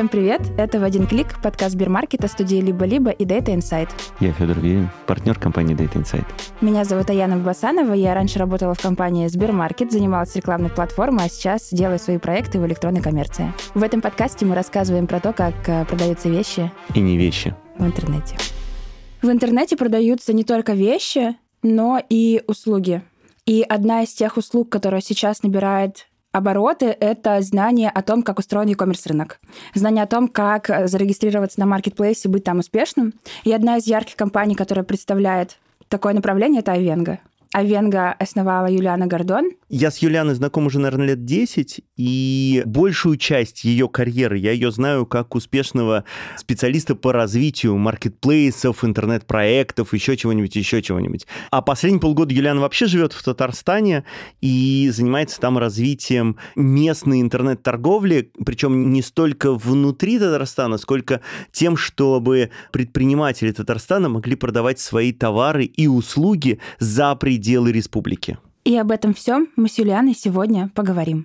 Всем привет! Это «В один клик» подкаст Сбермаркета студии «Либо-либо» и Data Insight. Я Федор Вирин, партнер компании Data Insight. Меня зовут Аяна Басанова. Я раньше работала в компании Сбермаркет, занималась рекламной платформой, а сейчас делаю свои проекты в электронной коммерции. В этом подкасте мы рассказываем про то, как э, продаются вещи. И не вещи. В интернете. В интернете продаются не только вещи, но и услуги. И одна из тех услуг, которая сейчас набирает Обороты — это знание о том, как устроен e-commerce рынок. Знание о том, как зарегистрироваться на маркетплейсе и быть там успешным. И одна из ярких компаний, которая представляет такое направление, это Авенга. А Венга основала Юлиана Гордон. Я с Юлианой знаком уже, наверное, лет 10, и большую часть ее карьеры я ее знаю как успешного специалиста по развитию маркетплейсов, интернет-проектов, еще чего-нибудь, еще чего-нибудь. А последние полгода Юлиана вообще живет в Татарстане и занимается там развитием местной интернет-торговли, причем не столько внутри Татарстана, сколько тем, чтобы предприниматели Татарстана могли продавать свои товары и услуги за пределами пределы республики. И об этом всем мы с Юлианой сегодня поговорим.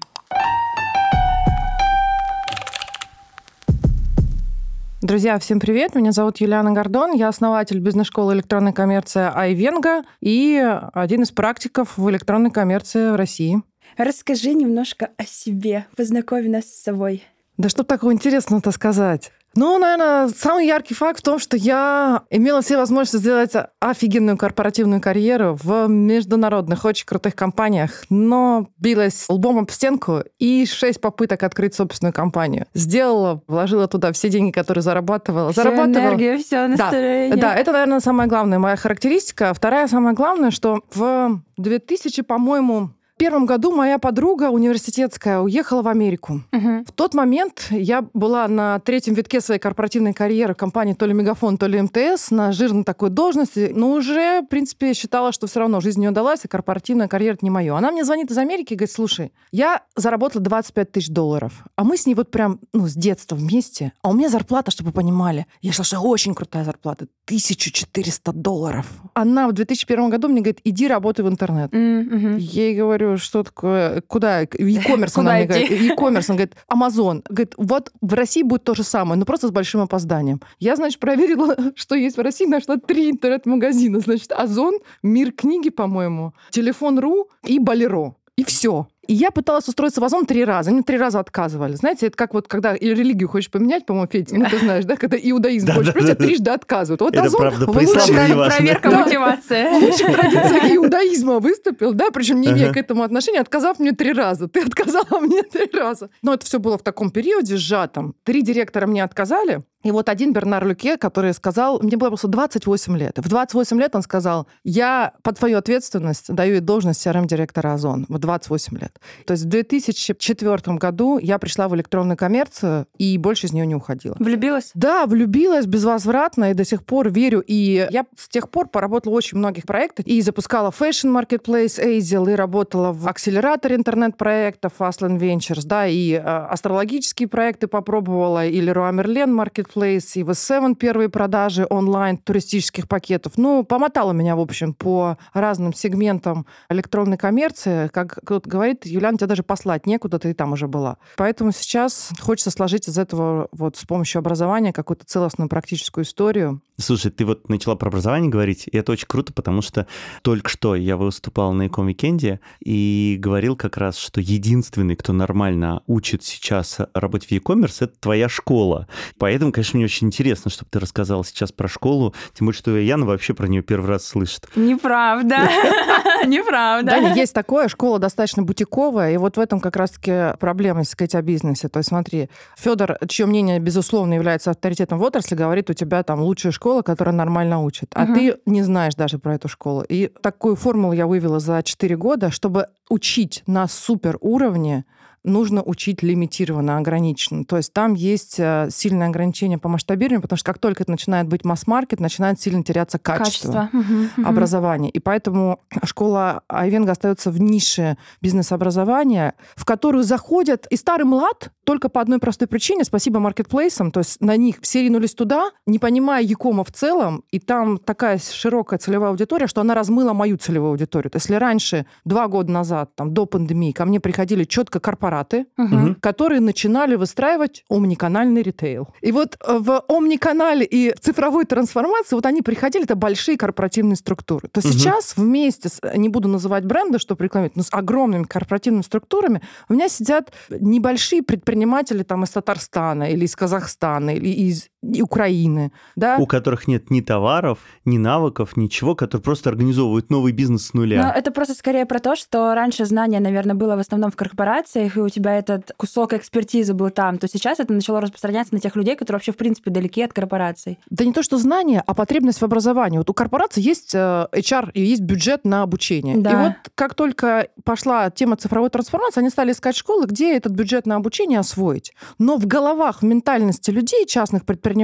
Друзья, всем привет! Меня зовут Юлиана Гордон, я основатель бизнес-школы электронной коммерции Айвенга и один из практиков в электронной коммерции в России. Расскажи немножко о себе, познакомь нас с собой. Да что такого интересного-то сказать? Ну, наверное, самый яркий факт в том, что я имела все возможности сделать офигенную корпоративную карьеру в международных, очень крутых компаниях, но билась лбом об стенку и шесть попыток открыть собственную компанию. Сделала, вложила туда все деньги, которые зарабатывала. Вся зарабатывала... энергия, все настроение. Да, да, это, наверное, самая главная моя характеристика. Вторая самая главная, что в 2000, по-моему, в первом году моя подруга университетская уехала в Америку. Угу. В тот момент я была на третьем витке своей корпоративной карьеры в компании то ли Мегафон, то ли МТС на жирной такой должности, но уже, в принципе, считала, что все равно жизнь не удалась, и корпоративная карьера не мое. Она мне звонит из Америки и говорит, слушай, я заработала 25 тысяч долларов, а мы с ней вот прям, ну, с детства вместе, а у меня зарплата, чтобы вы понимали, я шла, что очень крутая зарплата, 1400 долларов. Она в 2001 году мне говорит, иди работай в интернет. Mm-hmm. Ей говорю, что такое, куда, e-commerce, она мне говорит, e-commerce, он говорит, Amazon. Говорит, вот в России будет то же самое, но просто с большим опозданием. Я, значит, проверила, что есть в России, нашла три интернет-магазина. Значит, Озон, Мир книги, по-моему, Телефон.ру и Болеро. И все. И я пыталась устроиться в Озон три раза. Они три раза отказывали. Знаете, это как вот, когда религию хочешь поменять, по-моему, Федя, ну ты знаешь, да, когда иудаизм хочешь поменять, трижды отказывают. Вот это Озон правда, в лучших, проверка мотивации. в лучших традициях иудаизма выступил, да, причем не имея к этому отношения, отказав мне три раза. Ты отказала мне три раза. Но это все было в таком периоде сжатом. Три директора мне отказали, и вот один Бернар Люке, который сказал, мне было просто 28 лет. И в 28 лет он сказал, я под твою ответственность даю ей должность CRM-директора Озон. В 28 лет. То есть в 2004 году я пришла в электронную коммерцию и больше из нее не уходила. Влюбилась? Да, влюбилась безвозвратно и до сих пор верю. И я с тех пор поработала в очень многих проектах. И запускала Fashion Marketplace Azil, и работала в акселераторе интернет-проектов Aslan Ventures, да, и э, астрологические проекты попробовала, или Leroy Merlin Marketplace, Marketplace, и V7 первые продажи онлайн туристических пакетов. Ну, помотала меня, в общем, по разным сегментам электронной коммерции. Как кто-то говорит, Юлиан, тебя даже послать некуда, ты и там уже была. Поэтому сейчас хочется сложить из этого вот с помощью образования какую-то целостную практическую историю. Слушай, ты вот начала про образование говорить, и это очень круто, потому что только что я выступал на Weekend и говорил как раз, что единственный, кто нормально учит сейчас работать в e-commerce, это твоя школа. Поэтому, конечно, мне очень интересно, чтобы ты рассказала сейчас про школу, тем более, что Яна вообще про нее первый раз слышит. Неправда. Неправда. Да, есть такое, школа достаточно бутиковая, и вот в этом как раз-таки проблема, если сказать, о бизнесе. То есть смотри, Федор, чье мнение, безусловно, является авторитетом в отрасли, говорит, у тебя там лучшая школа, которая нормально учит, а ты не знаешь даже про эту школу. И такую формулу я вывела за 4 года, чтобы учить на супер уровне нужно учить лимитированно, ограниченно. То есть там есть э, сильное ограничение по масштабированию, потому что как только это начинает быть масс-маркет, начинает сильно теряться качество, качество. образования. И поэтому школа Айвенга остается в нише бизнес-образования, в которую заходят и старый млад только по одной простой причине, спасибо маркетплейсам, то есть на них все ринулись туда, не понимая Якома в целом, и там такая широкая целевая аудитория, что она размыла мою целевую аудиторию. То есть если раньше, два года назад, там, до пандемии, ко мне приходили четко корпорации, корпораты, Мгм. которые начинали выстраивать омниканальный ритейл. И вот э, в омниканале и в цифровой трансформации вот они приходили, это большие корпоративные структуры. То Мгм. сейчас вместе с, не буду называть бренды, что рекламируют, но с огромными корпоративными структурами у меня сидят небольшие предприниматели там из Татарстана или из Казахстана или из Украины, да? У которых нет ни товаров, ни навыков, ничего, которые просто организовывают новый бизнес с Но нуля. это просто скорее про то, что раньше знание, наверное, было в основном в корпорациях, и у тебя этот кусок экспертизы был там, то сейчас это начало распространяться на тех людей, которые вообще, в принципе, далеки от корпораций. Да не то, что знание, а потребность в образовании. Вот у корпорации есть э, HR и есть бюджет на обучение. Да. И вот как только пошла тема цифровой трансформации, они стали искать школы, где этот бюджет на обучение освоить. Но в головах, в ментальности людей, частных предпринимателей,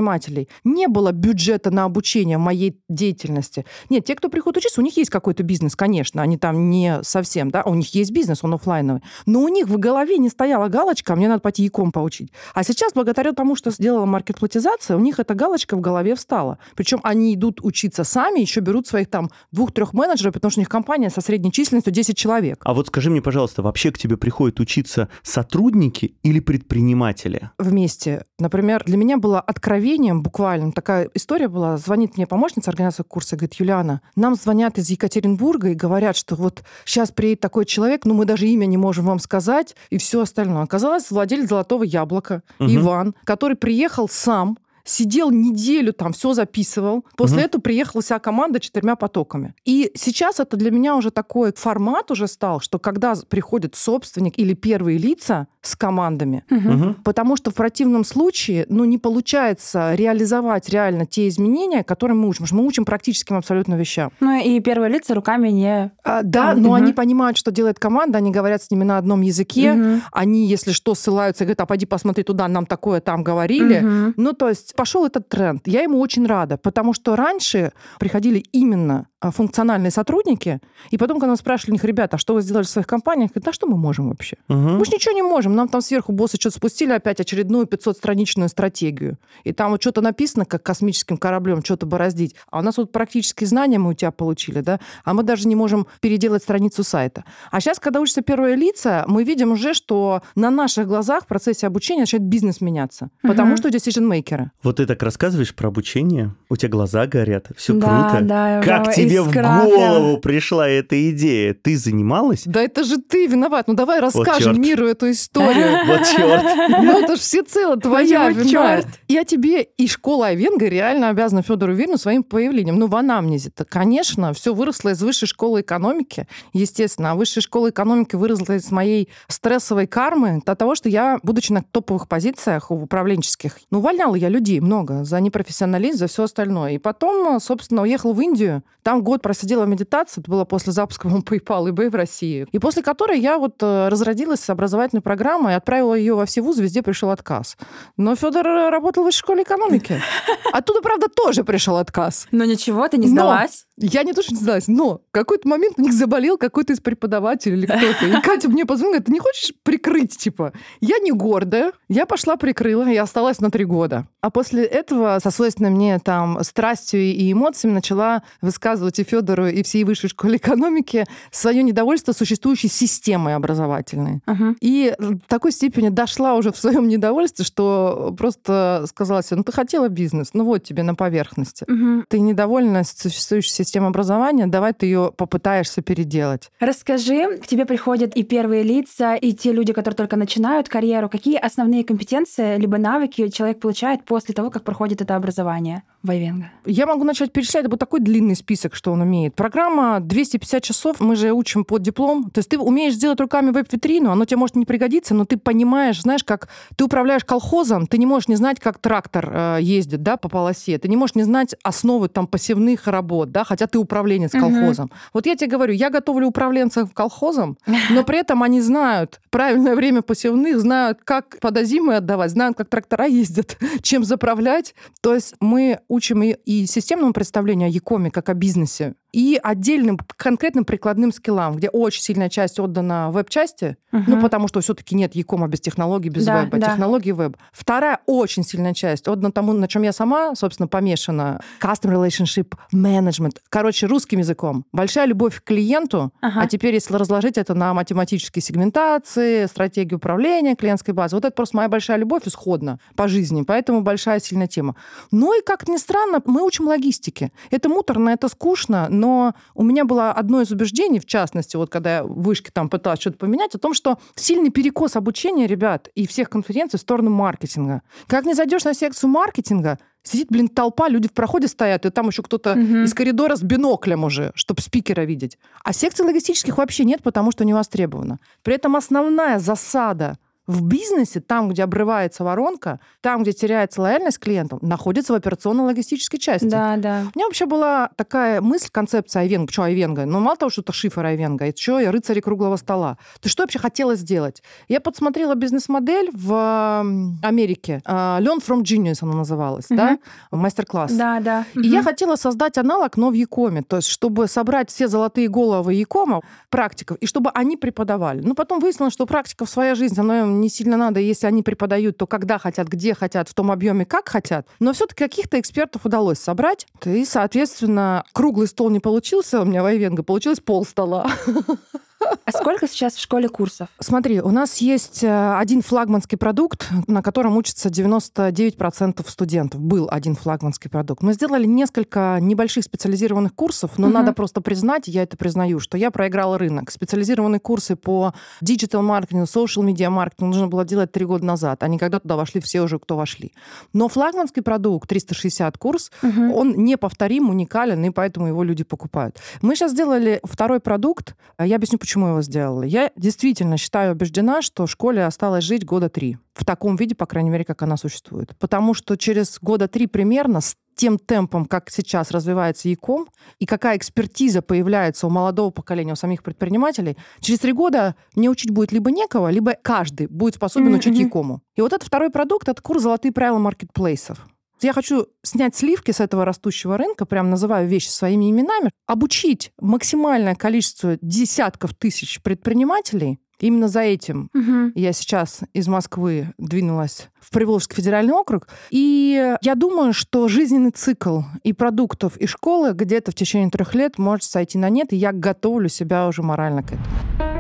не было бюджета на обучение в моей деятельности. Нет, те, кто приходит учиться, у них есть какой-то бизнес, конечно, они там не совсем, да, у них есть бизнес, он оффлайновый. Но у них в голове не стояла галочка, «А мне надо пойти яком поучить. А сейчас, благодаря тому, что сделала маркетплатизация, у них эта галочка в голове встала. Причем они идут учиться сами, еще берут своих там двух-трех менеджеров, потому что у них компания со средней численностью 10 человек. А вот скажи мне, пожалуйста, вообще к тебе приходят учиться сотрудники или предприниматели? вместе. Например, для меня было откровением буквально такая история была. Звонит мне помощница организации курса, говорит, Юлиана, нам звонят из Екатеринбурга и говорят, что вот сейчас приедет такой человек, но мы даже имя не можем вам сказать и все остальное. Оказалось, владелец «Золотого яблока» Мгм. Иван, который приехал сам, сидел неделю там, все записывал. После Мгм. этого приехала вся команда четырьмя потоками. И сейчас это для меня уже такой формат уже стал, что когда приходит собственник или первые лица с командами, Мгм. Потому что в противном случае, ну, не получается реализовать реально те изменения, которые мы учим. Потому что мы учим практическим абсолютно вещам. Ну и первые лица руками не... А, да, Мгм. но они понимают, что делает команда, они говорят с ними на одном языке, Мгм. они, если что, ссылаются и говорят, а пойди посмотри туда, нам такое там говорили. Мгм. Ну, то есть пошел этот тренд. Я ему очень рада, потому что раньше приходили именно а, функциональные сотрудники, и потом, когда мы спрашивали у них, ребята, а что вы сделали в своих компаниях, говорят, а что мы можем вообще? Мгм. Мы же ничего не можем. Нам там сверху боссы что-то спустили опять очередную 500-страничную стратегию. И там вот что-то написано, как космическим кораблем что-то бороздить. А у нас вот практические знания мы у тебя получили, да? А мы даже не можем переделать страницу сайта. А сейчас, когда учатся первые лица, мы видим уже, что на наших глазах в процессе обучения начинает бизнес меняться. Потому Мгм. что decision-мейкеры. Вот ты так рассказываешь про обучение, у тебя глаза горят, все Да, круто. да, как прямо тебе в искра голову прям. пришла эта идея? Ты занималась? Да это же ты виноват. Ну давай расскажем чёрт. миру эту историю. Вот черт. Ну, это же всецело твоя вина. Я тебе и школа Айвенга реально обязана Федору Вирну своим появлением. Ну, в анамнезе-то, конечно, все выросло из высшей школы экономики, естественно. А высшая школа экономики выросла из моей стрессовой кармы до того, что я, будучи на топовых позициях управленческих, ну, увольняла я людей много за непрофессионализм, за все остальное. И потом, собственно, уехала в Индию. Там год просидела в медитации. Это было после запуска PayPal и eBay в России. И после которой я вот э, разродилась с образовательной программой, отправила ее во все вузы, везде пришел отказ. Но Федор работал в высшей школе экономики. Оттуда, правда, тоже пришел отказ. Но ничего, ты не Но- сдалась. Я не то, что не сдалась, но в какой-то момент у них заболел какой-то из преподавателей или кто-то. И Катя мне позвонила, говорит, ты не хочешь прикрыть, типа? Я не гордая, я пошла прикрыла, и осталась на три года. А после этого, со свойственной мне там страстью и эмоциями, начала высказывать и Федору, и всей высшей школе экономики свое недовольство существующей системой образовательной. Мгм. И в такой степени дошла уже в своем недовольстве, что просто сказала себе, ну ты хотела бизнес, ну вот тебе на поверхности. Мгм. Ты недовольна существующей системой образования, давай ты ее попытаешься переделать. Расскажи, к тебе приходят и первые лица, и те люди, которые только начинают карьеру. Какие основные компетенции либо навыки человек получает после того, как проходит это образование в Айвенго? Я могу начать перечислять, это будет такой длинный список, что он умеет. Программа 250 часов, мы же учим под диплом. То есть ты умеешь сделать руками веб-витрину, оно тебе может не пригодиться, но ты понимаешь, знаешь, как ты управляешь колхозом, ты не можешь не знать, как трактор э, ездит да, по полосе, ты не можешь не знать основы там посевных работ, да, хотя ты управленец колхозом. Вот я тебе говорю, я готовлю управленцев колхозом, но при этом они знают правильное время посевных, знают, как подозимы отдавать, знают, как трактора ездят, чем заправлять. То есть мы учим и, и системному представлению о Якоме как о бизнесе. И отдельным конкретным прикладным скиллам, где очень сильная часть отдана веб-части, Мгм. ну, потому что все-таки нет якома без технологий, без Да, веба. да. Технологии веб. Вторая очень сильная часть отдана тому, на чем я сама, собственно, помешана. Custom Relationship Management. Короче, русским языком. Большая любовь к клиенту, Ага. а теперь, если разложить это на математические сегментации, стратегию управления клиентской базы, вот это просто моя большая любовь исходно по жизни, поэтому большая сильная тема. Ну и, как ни странно, мы учим логистике. Это муторно, это скучно, но у меня было одно из убеждений, в частности, вот когда я в вышке там пыталась что-то поменять, о том, что сильный перекос обучения, ребят, и всех конференций в сторону маркетинга. Как не зайдешь на секцию маркетинга, сидит, блин, толпа, люди в проходе стоят, и там еще кто-то Мгм. из коридора с биноклем уже, чтобы спикера видеть. А секций логистических вообще нет, потому что не востребовано. При этом основная засада в бизнесе, там, где обрывается воронка, там, где теряется лояльность клиентам, находится в операционно-логистической части. Да, да. У меня вообще была такая мысль, концепция Айвенга. Почему Айвенга? Ну, мало того, что это шифр Айвенга, это еще и рыцари круглого стола. То есть что я вообще хотела сделать? Я подсмотрела бизнес-модель в Америке. А, Learn from Genius она называлась, да? Мастер-класс. Да, да. И я хотела создать аналог, но в Якоме. То есть, чтобы собрать все золотые головы Якома, практиков, и чтобы они преподавали. Ну, потом выяснилось, что практиков своя жизнь, оно им не сильно надо. Если они преподают, то когда хотят, где хотят, в том объеме, как хотят. Но все-таки каких-то экспертов удалось собрать. И, соответственно, круглый стол не получился у меня в Айвенго, получилось пол стола. А сколько сейчас в школе курсов? Смотри, у нас есть э, один флагманский продукт, на котором учатся 99% студентов. Был один флагманский продукт. Мы сделали несколько небольших специализированных курсов, но Мгм. надо просто признать, я это признаю, что я проиграла рынок. Специализированные курсы по digital-маркетингу, social media-маркетингу нужно было делать три года назад. Они когда туда вошли, все уже, кто вошли. Но флагманский продукт, 360 курс, Мгм. он неповторим, уникален, и поэтому его люди покупают. Мы сейчас сделали второй продукт. А Я объясню, почему его сделали. Я действительно считаю убеждена, что школе осталось жить года три. В таком виде, по крайней мере, как она существует. Потому что через года три примерно с тем темпом, как сейчас развивается e-com, и какая экспертиза появляется у молодого поколения, у самих предпринимателей, через три года мне учить будет либо некого, либо каждый будет способен Мгм, учить. E-com у. И вот этот второй продукт — это курс «Золотые правила маркетплейсов». Я хочу снять сливки с этого растущего рынка, прям называю вещи своими именами, обучить максимальное количество десятков тысяч предпринимателей. Именно за этим Мгм. я сейчас из Москвы двинулась в Приволжский федеральный округ. И я думаю, что жизненный цикл и продуктов, и школы где-то в течение трех лет может сойти на нет, и я готовлю себя уже морально к этому.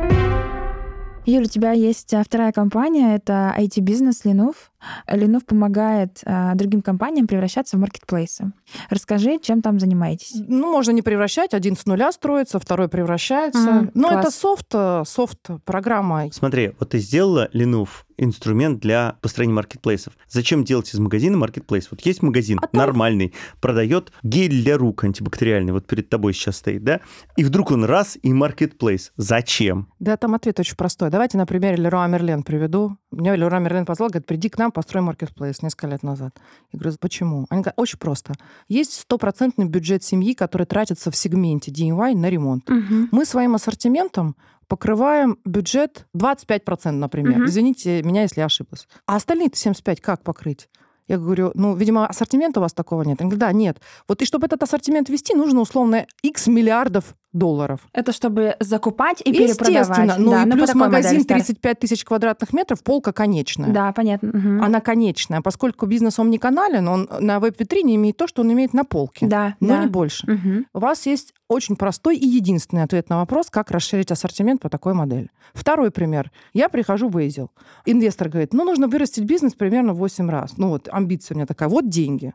Юля, у тебя есть а, вторая компания, это IT-бизнес Ленув. Ленув помогает а, другим компаниям превращаться в маркетплейсы. Расскажи, чем там занимаетесь? Ну, можно не превращать. Один с нуля строится, второй превращается. Мгм, Но класс. это софт, э, софт-программа. Смотри, вот ты сделала Ленув инструмент для построения маркетплейсов. Зачем делать из магазина маркетплейс? Вот есть магазин А нормальный, продает гель для рук антибактериальный, вот перед тобой сейчас стоит, да? И вдруг он раз и маркетплейс. Зачем? Да, там ответ очень простой. Давайте на примере Леруа Мерлен приведу. Меня Леруа Мерлен позвал, говорит, приди к нам, построй маркетплейс несколько лет назад. Я говорю, почему? Они говорят, очень просто. Есть стопроцентный бюджет семьи, который тратится в сегменте DIY на ремонт. Мгм. Мы своим ассортиментом покрываем бюджет 25%, например. Мгм. Извините меня, если я ошиблась. А остальные-то 75% как покрыть? Я говорю, ну, видимо, ассортимента у вас такого нет. Они говорят, да, нет. Вот и чтобы этот ассортимент вести, нужно условно X миллиардов долларов. Это чтобы закупать и перепродавать. Естественно. Ну Да, и по плюс магазин модели старт. 35 тысяч квадратных метров, полка конечная. Да, понятно. Мгм. Она конечная, поскольку бизнес омниканален, он на веб-витрине имеет то, что он имеет на полке. Да, Но да. не больше. Мгм. У вас есть очень простой и единственный ответ на вопрос, как расширить ассортимент по такой модели. Второй пример. Я прихожу в Эйзел. Инвестор говорит, ну, нужно вырастить бизнес примерно в 8 раз. Ну, вот амбиция у меня такая, вот деньги.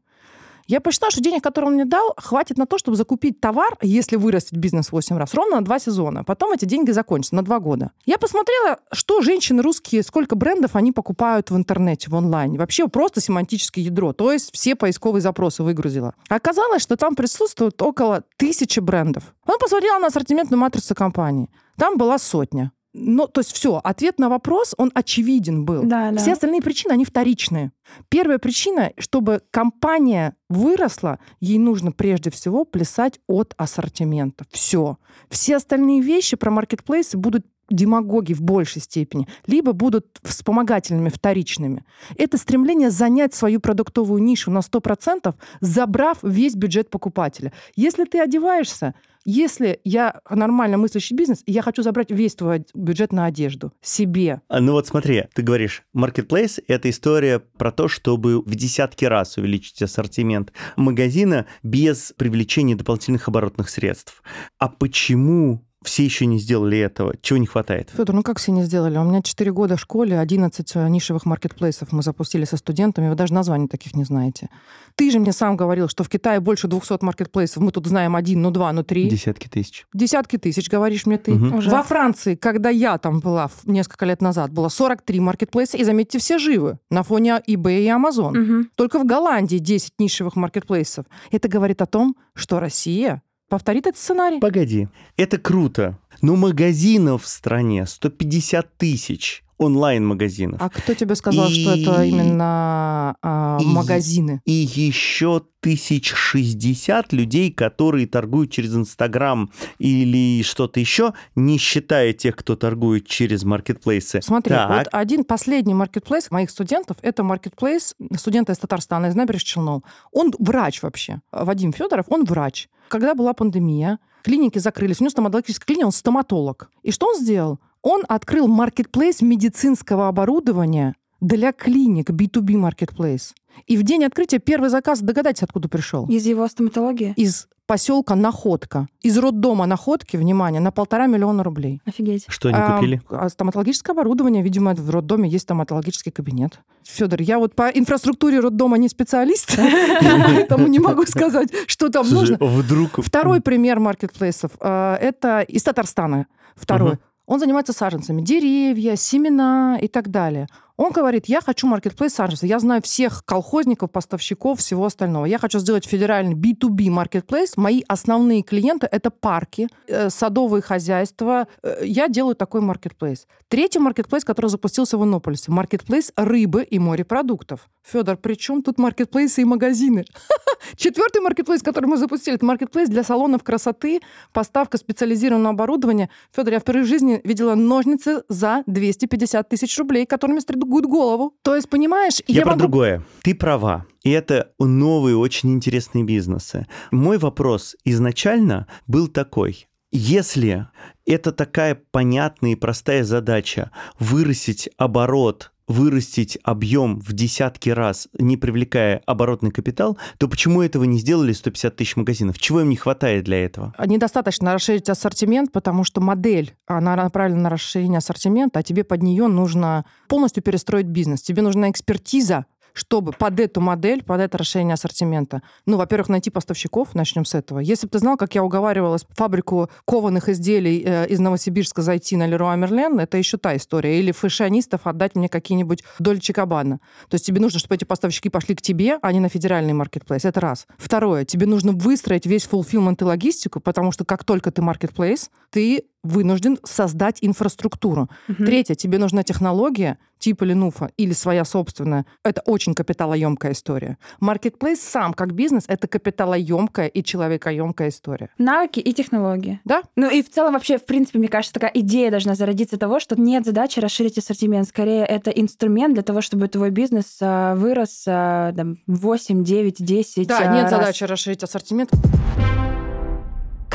Я посчитала, что денег, которые он мне дал, хватит на то, чтобы закупить товар, если вырастить бизнес в 8 раз, ровно на 2 сезона. Потом эти деньги закончатся на 2 года. Я посмотрела, что женщины русские, сколько брендов они покупают в интернете, в онлайне. Вообще просто семантическое ядро. То есть все поисковые запросы выгрузила. Оказалось, что там присутствует около тысячи брендов. Она посмотрела на ассортиментную матрицу компании. Там была сотня. Ну, то есть все, ответ на вопрос, он очевиден был. Да, да. Все остальные причины, они вторичные. Первая причина, чтобы компания выросла, ей нужно прежде всего плясать от ассортимента. Все. Все остальные вещи про маркетплейсы будут демагоги в большей степени, либо будут вспомогательными, вторичными. Это стремление занять свою продуктовую нишу на 100%, забрав весь бюджет покупателя. Если ты одеваешься, Если я нормально мыслящий бизнес, я хочу забрать весь твой бюджет на одежду себе. А, Ну вот смотри, ты говоришь, marketplace — это история про то, чтобы в десятки раз увеличить ассортимент магазина без привлечения дополнительных оборотных средств. А почему все еще не сделали этого? Чего не хватает? Федор, ну как все не сделали? У меня 4 года в школе, 11 нишевых маркетплейсов мы запустили со студентами, вы даже названий таких не знаете. Ты же мне сам говорил, что в Китае больше 200 маркетплейсов, мы тут знаем один, ну два, ну три. Десятки тысяч. Десятки тысяч, говоришь мне ты. Уже. Во Франции, когда я там была несколько лет назад, было 43 маркетплейса, и заметьте, все живы на фоне eBay и Amazon. Мгм. Только в Голландии 10 нишевых маркетплейсов. Это говорит о том, что Россия повторит этот сценарий. Погоди, это круто. Но магазинов в стране 150 тысяч онлайн-магазинов. А кто тебе сказал, что И- это именно а, И- магазины? И еще тысяч шестьдесят людей, которые торгуют через Инстаграм или что-то еще, не считая тех, кто торгует через маркетплейсы. Смотри, Так. вот один последний маркетплейс моих студентов, это маркетплейс студента из Татарстана, из набережных Челнов. Он врач вообще. Вадим Федоров, он врач. Когда была пандемия, клиники закрылись, у него стоматологическая клиника, он стоматолог. И что он сделал? Он открыл маркетплейс медицинского оборудования для клиник, B2B маркетплейс. И в день открытия первый заказ, догадайтесь, откуда пришел? Из его стоматологии? Из поселка Находка. Из роддома Находки, внимание, на полтора миллиона рублей. Офигеть. Что они А, купили? а стоматологическое оборудование, видимо, в роддоме есть стоматологический кабинет. Федор, я вот по инфраструктуре роддома не специалист, поэтому не могу сказать, что там нужно. вдруг... Второй пример маркетплейсов э, это из Татарстана. Второй. Он занимается саженцами, деревья, семена и так далее. Он говорит, я хочу маркетплейс саженцев. Я знаю всех колхозников, поставщиков, всего остального. Я хочу сделать федеральный B2B маркетплейс. Мои основные клиенты — это парки, э, садовые хозяйства. Э, Я делаю такой маркетплейс. Третий маркетплейс, который запустился в Иннополисе. Маркетплейс рыбы и морепродуктов. Федор, при чем тут маркетплейсы и магазины? Четвертый маркетплейс, который мы запустили, это маркетплейс для салонов красоты, поставка специализированного оборудования. Федор, я впервые в жизни видела ножницы за 250 тысяч рублей, которыми стригут голову. То есть, понимаешь, Я, про могу- другое. Ты права. И это новые, очень интересные бизнесы. Мой вопрос изначально был такой. Если это такая понятная и простая задача вырастить оборот вырастить объем в десятки раз, не привлекая оборотный капитал, то почему этого не сделали 150 тысяч магазинов? Чего им не хватает для этого? Недостаточно расширить ассортимент, потому что модель, она направлена на расширение ассортимента, а тебе под нее нужно полностью перестроить бизнес. Тебе нужна экспертиза, чтобы под эту модель, под это расширение ассортимента, ну, во-первых, найти поставщиков, начнем с этого. Если бы ты знал, как я уговаривала фабрику кованых изделий э, из Новосибирска зайти на Леруа Мерлен, это еще та история. Или фэшонистов отдать мне какие-нибудь Дольче Кабана. То есть тебе нужно, чтобы эти поставщики пошли к тебе, а не на федеральный маркетплейс. Это раз. Второе. Тебе нужно выстроить весь fulfillment и логистику, потому что как только ты маркетплейс, ты вынужден создать инфраструктуру. Третье, тебе нужна технология типа Ленуфа или своя собственная. Это очень капиталоемкая история. Маркетплейс сам как бизнес — это капиталоемкая и человекоемкая история. Навыки и технологии. Да? Ну и в целом вообще, в принципе, мне кажется, такая идея должна зародиться того, что нет задачи расширить ассортимент. Скорее, это инструмент для того, чтобы твой бизнес а, вырос а, там, 8, 9, 10 Да, а, нет раз. задачи расширить ассортимент.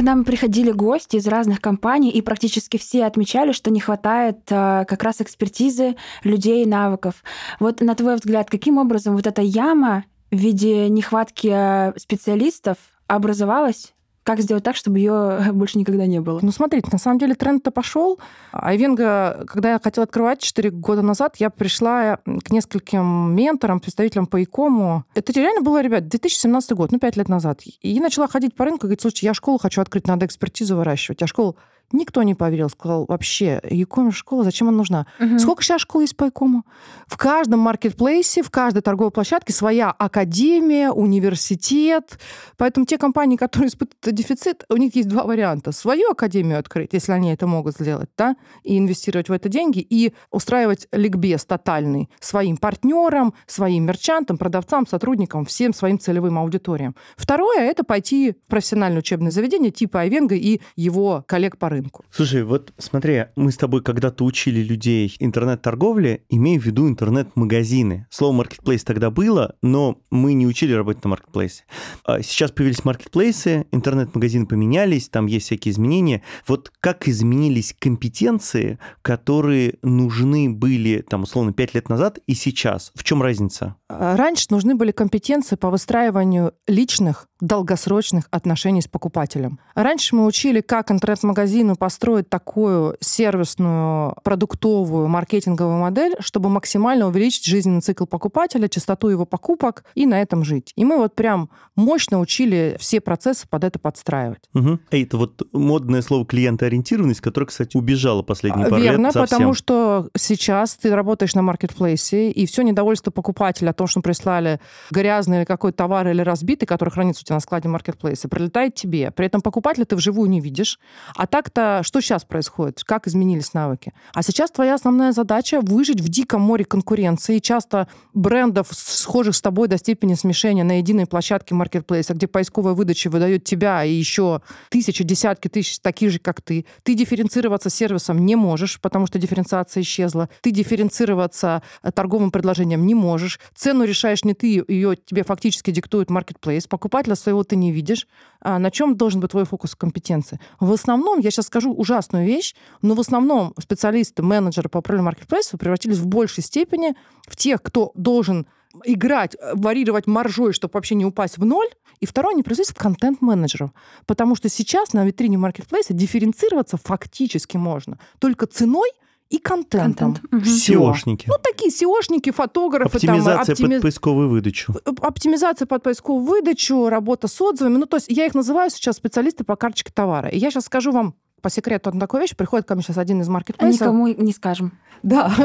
К нам приходили гости из разных компаний, и практически все отмечали, что не хватает а, как раз экспертизы, людей, навыков. Вот на твой взгляд, каким образом вот эта яма в виде нехватки а, специалистов образовалась? Как сделать так, чтобы ее больше никогда не было? Ну, смотрите, на самом деле тренд-то пошел. Айвенга, когда я хотела открывать 4 года назад, я пришла к нескольким менторам, представителям по ИКОМу. Это реально было, ребят, 2017 год, ну, 5 лет назад. И начала ходить по рынку и говорить, слушайте, я школу хочу открыть, надо экспертизу выращивать. А школу никто не поверил, сказал, вообще, ИКОМ школа, зачем она нужна? Мгм. Сколько сейчас школ есть по ИКОМу? В каждом маркетплейсе, в каждой торговой площадке своя академия, университет. Поэтому те компании, которые испытывают дефицит, у них есть два варианта. Свою академию открыть, если они это могут сделать, да, и инвестировать в это деньги, и устраивать ликбез тотальный своим партнерам, своим мерчантам, продавцам, сотрудникам, всем своим целевым аудиториям. Второе — это пойти в профессиональное учебное заведение типа Айвенга и его коллег по рынку. Рынку. Слушай, вот смотри, мы с тобой когда-то учили людей интернет-торговле, имея в виду интернет-магазины. Слово маркетплейс тогда было, но мы не учили работать на маркетплейсе. А сейчас появились маркетплейсы, интернет-магазины поменялись, там есть всякие изменения. Вот как изменились компетенции, которые нужны были, там, условно, 5 лет назад и сейчас? В чем разница? А, раньше нужны были компетенции по выстраиванию личных, долгосрочных отношений с покупателем. Раньше мы учили, как интернет-магазину построить такую сервисную, продуктовую, маркетинговую модель, чтобы максимально увеличить жизненный цикл покупателя, частоту его покупок и на этом жить. И мы вот прям мощно учили все процессы под это подстраивать. Угу. Это вот модное слово клиентоориентированность, которое, кстати, убежало последние пару Верно, лет совсем. потому что сейчас ты работаешь на маркетплейсе, и все недовольство покупателя о том, что прислали грязный какой-то товар или разбитый, который хранится у тебя на складе маркетплейса, прилетает тебе. При этом покупателя ты вживую не видишь. А так-то что сейчас происходит? Как изменились навыки? А сейчас твоя основная задача выжить в диком море конкуренции. Часто брендов, схожих с тобой до степени смешения на единой площадке маркетплейса, где поисковая выдача выдает тебя и еще тысячи, десятки тысяч таких же, как ты. Ты дифференцироваться сервисом не можешь, потому что дифференциация исчезла. Ты дифференцироваться э, торговым предложением не можешь. Цену решаешь не ты, ее тебе фактически диктует маркетплейс. Покупателя своего ты не видишь. А на чем должен быть твой фокус компетенции? В основном, я сейчас скажу ужасную вещь, но в основном специалисты, менеджеры по управлению маркетплейсов превратились в большей степени в тех, кто должен играть, э, варьировать маржой, чтобы вообще не упасть в ноль. И второе, они превратились в контент-менеджеров. Потому что сейчас на витрине маркетплейса дифференцироваться фактически можно только ценой и контентом. Контент. SEOшники. Ну, такие SEOшники, фотографы, Оптимизация там, оптими- под поисковую выдачу. оптимизация под поисковую выдачу, работа с отзывами. Ну, то есть я их называю сейчас специалисты по карточке товара. И я сейчас скажу вам по секрету одну такую вещь. Приходит ко мне сейчас один из А маркетплейсов. никому не скажем. Да.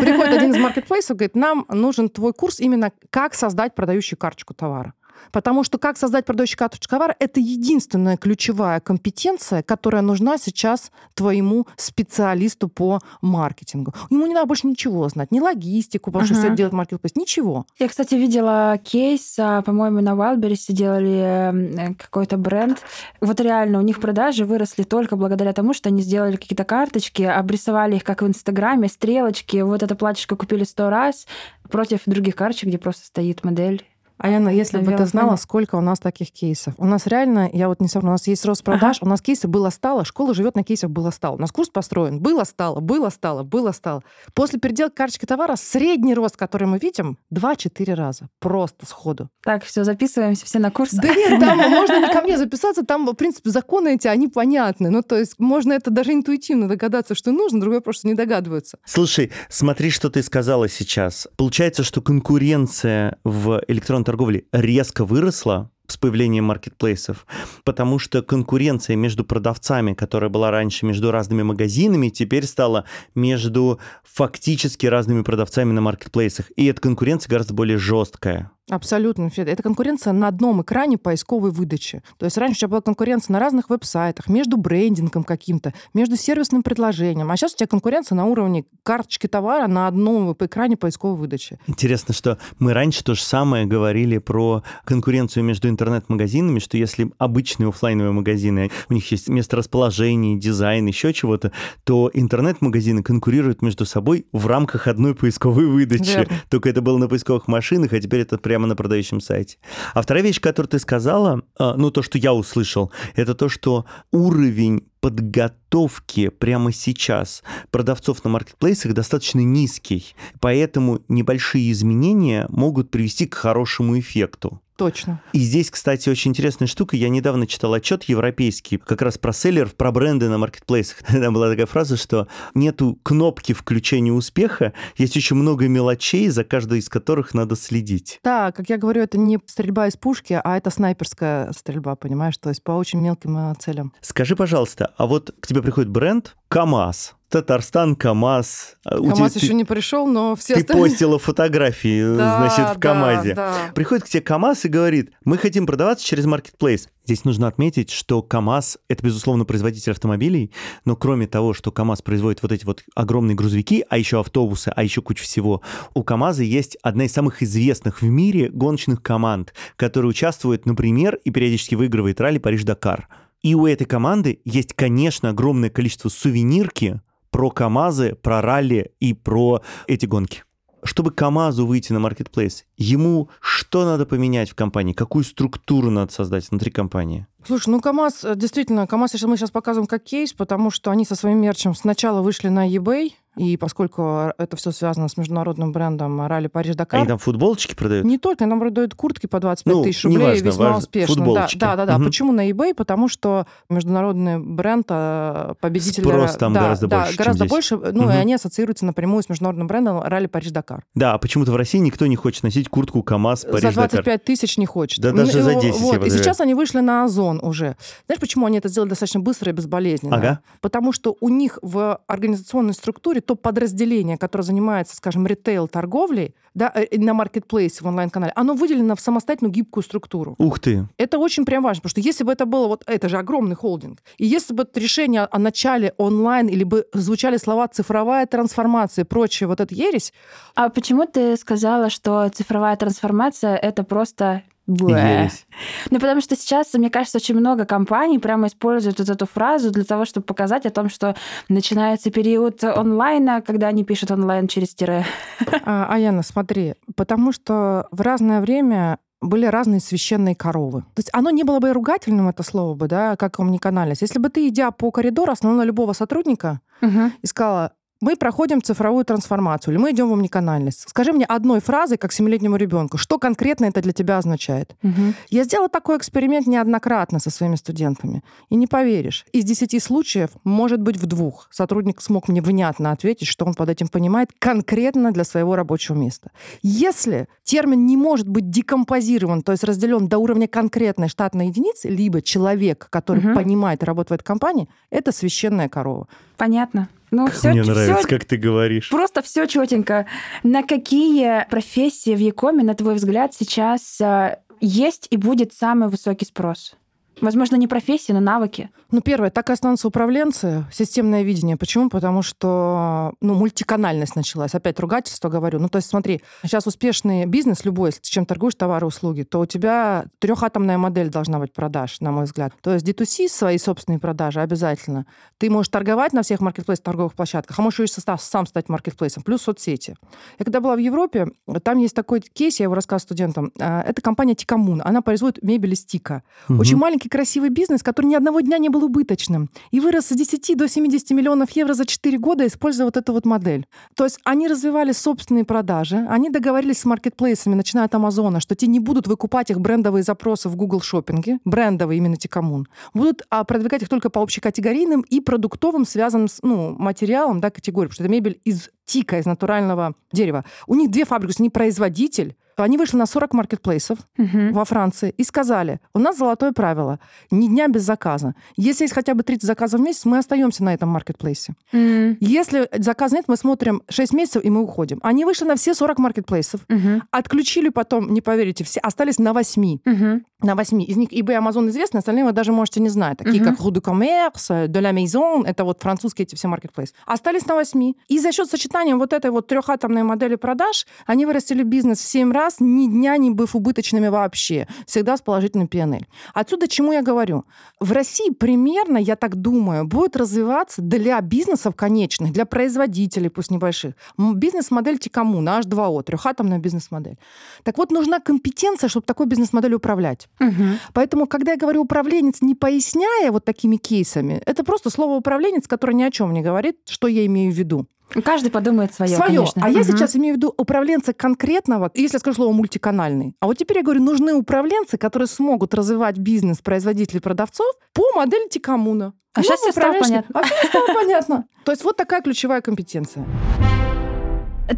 Приходит один из маркетплейсов, говорит, нам нужен твой курс именно как создать продающую карточку товара. Потому что как создать продающую карточку товара, это единственная ключевая компетенция, которая нужна сейчас твоему специалисту по маркетингу. Ему не надо больше ничего знать, ни логистику, потому что Ага. все делает маркетплейс, ничего. Я, кстати, видела кейс, а, по-моему, на Wildberries делали э, какой-то бренд. Вот реально у них продажи выросли только благодаря тому, что они сделали какие-то карточки, обрисовали их, как в Инстаграме, стрелочки. Вот это платьишко купили сто раз против других карточек, где просто стоит модель. А Яна, если бы ты знала, сколько у нас таких кейсов. У нас реально, я вот не совру, у нас есть рост продаж, у нас кейсы было-стало, школа живет на кейсах было-стало. У нас курс построен, было-стало, было-стало, было-стало. После переделки карточки товара средний рост, который мы видим, 2-4 раза. Просто сходу. Так, все, записываемся все на курс. Да нет, там можно не ко мне записаться, там, в принципе, законы эти, они понятны. Ну, то есть можно это даже интуитивно догадаться, что нужно, другое просто не догадываются. Слушай, смотри, что ты сказала сейчас. Получается, что конкуренция в электронной торговле резко выросла с появлением маркетплейсов, потому что конкуренция между продавцами, которая была раньше между разными магазинами, теперь стала между фактически разными продавцами на маркетплейсах. И эта конкуренция гораздо более жесткая. Абсолютно, Феда. Это конкуренция на одном экране поисковой выдачи. То есть раньше у тебя была конкуренция на разных веб-сайтах, между брендингом каким-то, между сервисным предложением. А сейчас у тебя конкуренция на уровне карточки товара на одном экране поисковой выдачи. Интересно, что мы раньше то же самое говорили про конкуренцию между интернет-магазинами, что если обычные оффлайновые магазины, у них есть место расположения, дизайн, еще чего-то, то интернет-магазины конкурируют между собой в рамках одной поисковой выдачи. Верно. Только это было на поисковых машинах, а теперь это прямо на продающем сайте. А вторая вещь, которую ты сказала, а, ну то, что я услышал, это то, что уровень подготовки прямо сейчас продавцов на маркетплейсах достаточно низкий, поэтому небольшие изменения могут привести к хорошему эффекту. Точно. И здесь, кстати, очень интересная штука. Я недавно читал отчет европейский, как раз про селлеров, про бренды на маркетплейсах. Там была такая фраза, что нету кнопки включения успеха, есть очень много мелочей, за каждой из которых надо следить. Да, как я говорю, это не стрельба из пушки, а это снайперская стрельба, понимаешь? То есть по очень мелким э, целям. Скажи, пожалуйста, а вот к тебе приходит бренд КАМАЗ, Татарстан, КАМАЗ. У КамАЗ еще не пришел, но все ты остальные- постила фотографии, Да, значит, в да, КАМАЗе. да. Приходит к тебе КАМАЗ и говорит, мы хотим продаваться через маркетплейс. Здесь нужно отметить, что КАМАЗ — это, безусловно, производитель автомобилей, но кроме того, что КАМАЗ производит вот эти вот огромные грузовики, а еще автобусы, а еще куча всего, у КАМАЗа есть одна из самых известных в мире гоночных команд, которая участвует, например, и периодически выигрывает ралли Париж-Дакар. И у этой команды есть, конечно, огромное количество сувенирки про КАМАЗы, про ралли и про эти гонки. Чтобы КАМАЗу выйти на маркетплейс, ему что надо поменять в компании? Какую структуру надо создать внутри компании? Слушай, ну КАМАЗ, э, действительно, КАМАЗ мы сейчас показываем как кейс, потому что они со своим мерчем сначала вышли на eBay, и поскольку это все связано с международным брендом ралли Париж-Дакар... Они там футболочки продают? Не только, они там продают куртки по 25 ну, тысяч рублей, неважно, весьма важно. успешно. Футболочки. Да, да, да. Угу. Почему на eBay? Потому что международный бренд э, победителя... Спрос там да, гораздо да, больше, гораздо больше. Ну, угу. и они ассоциируются напрямую с международным брендом ралли Париж-Дакар. Да, а почему-то в России никто не хочет носить куртку КАМАЗ Париж-Дакар. За 25 тысяч не хочет. Да даже за 10, вот. И сейчас они вышли на Озон уже. Знаешь, почему они это сделали достаточно быстро и безболезненно? Ага. Потому что у них в организационной структуре то подразделение, которое занимается, скажем, ритейл-торговлей, да, э, на маркетплейсе в онлайн-канале, оно выделено в самостоятельную гибкую структуру. Ух ты! Это очень прям важно, потому что если бы это было, вот это же огромный холдинг, и если бы это решение о начале онлайн, или бы звучали слова цифровая трансформация и прочее, вот эта ересь... А почему ты сказала, что цифровая трансформация — это просто Ересь. Ну, потому что сейчас, мне кажется, очень много компаний прямо используют вот эту фразу для того, чтобы показать о том, что начинается период онлайна, когда они пишут онлайн через тире. А, Аяна, смотри, потому что в разное время были разные священные коровы. То есть оно не было бы ругательным, это слово бы, да, как омниканальность. Если бы ты, идя по коридору, основного любого сотрудника, Угу. искала мы проходим цифровую трансформацию, или мы идем в омниканальность. Скажи мне одной фразой, как семилетнему ребенку, что конкретно это для тебя означает? Угу. Я сделала такой эксперимент неоднократно со своими студентами. И не поверишь, из десяти случаев, может быть, в двух сотрудник смог мне внятно ответить, что он под этим понимает конкретно для своего рабочего места. Если термин не может быть декомпозирован, то есть разделен до уровня конкретной штатной единицы, либо человек, который Мгм. понимает и работает в компании, это священная корова. Понятно. Ну, все, Мне нравится, как ты говоришь. Просто все четенько. На какие профессии в Якоме, на твой взгляд, сейчас а, есть и будет самый высокий спрос? Возможно, не профессии, но навыки. Ну, первое, так и останутся управленцы, системное видение. Почему? Потому что, ну, мультиканальность началась. Опять ругательство говорю. Ну, то есть, смотри, сейчас успешный бизнес любой, если ты чем торгуешь, товары, услуги, то у тебя трехатомная модель должна быть продаж, на мой взгляд. То есть D2C, свои собственные продажи обязательно. Ты можешь торговать на всех маркетплейсах, торговых площадках, а можешь еще и состав- сам стать маркетплейсом, плюс соцсети. Я когда была в Европе, там есть такой кейс, я его рассказываю студентам. А, Это компания Тикамун. Она производит мебель из тика. Мгм. Очень маленький красивый бизнес, который ни одного дня не был убыточным. И вырос с 10 до 70 миллионов евро за 4 года, используя вот эту вот модель. То есть они развивали собственные продажи, они договорились с маркетплейсами, начиная от Амазона, что те не будут выкупать их брендовые запросы в Google шопинге, брендовые именно Тикамун, будут а, продвигать их только по общекатегорийным и продуктовым, связанным с ну, материалом, да, категории, потому что это мебель из тика, из натурального дерева. У них две фабрики, они производитель, они вышли на 40 маркетплейсов, Мгм. во Франции и сказали, у нас золотое правило, ни дня без заказа. Если есть хотя бы 30 заказов в месяц, мы остаемся на этом маркетплейсе. М, Если заказа нет, мы смотрим 6 месяцев, и мы уходим. Они вышли на все 40 маркетплейсов, мгм, отключили потом, не поверите, все, остались на 8. мгм. На 8. Из них eBay и Amazon известны, остальные вы даже можете не знать. Такие Мгм. как Rue de Commerce, De la Maison, это вот французские эти все маркетплейсы. Остались на 8. И за счет сочетания вот этой вот трехатомной модели продаж они вырастили бизнес в 7 раз, ни дня не быв убыточными вообще. Всегда с положительным PNL. Отсюда чему я говорю? В России примерно, я так думаю, будет развиваться для бизнесов конечных, для производителей, пусть небольших, бизнес-модель Тикамуна, H2O, трехатомная бизнес-модель. Так вот, нужна компетенция, чтобы такой бизнес-моделью управлять. Мгм. Поэтому, когда я говорю управленец, не поясняя вот такими кейсами, это просто слово управленец, которое ни о чем не говорит, что я имею в виду. Каждый подумает свое, Своё. конечно. А я Мгм. сейчас имею в виду управленца конкретного, если я скажу слово мультиканальный. А вот теперь я говорю, нужны управленцы, которые смогут развивать бизнес производителей продавцов по модели Тикамуна. А сейчас всё стало понятно. А сейчас стало понятно. То есть вот такая ключевая компетенция.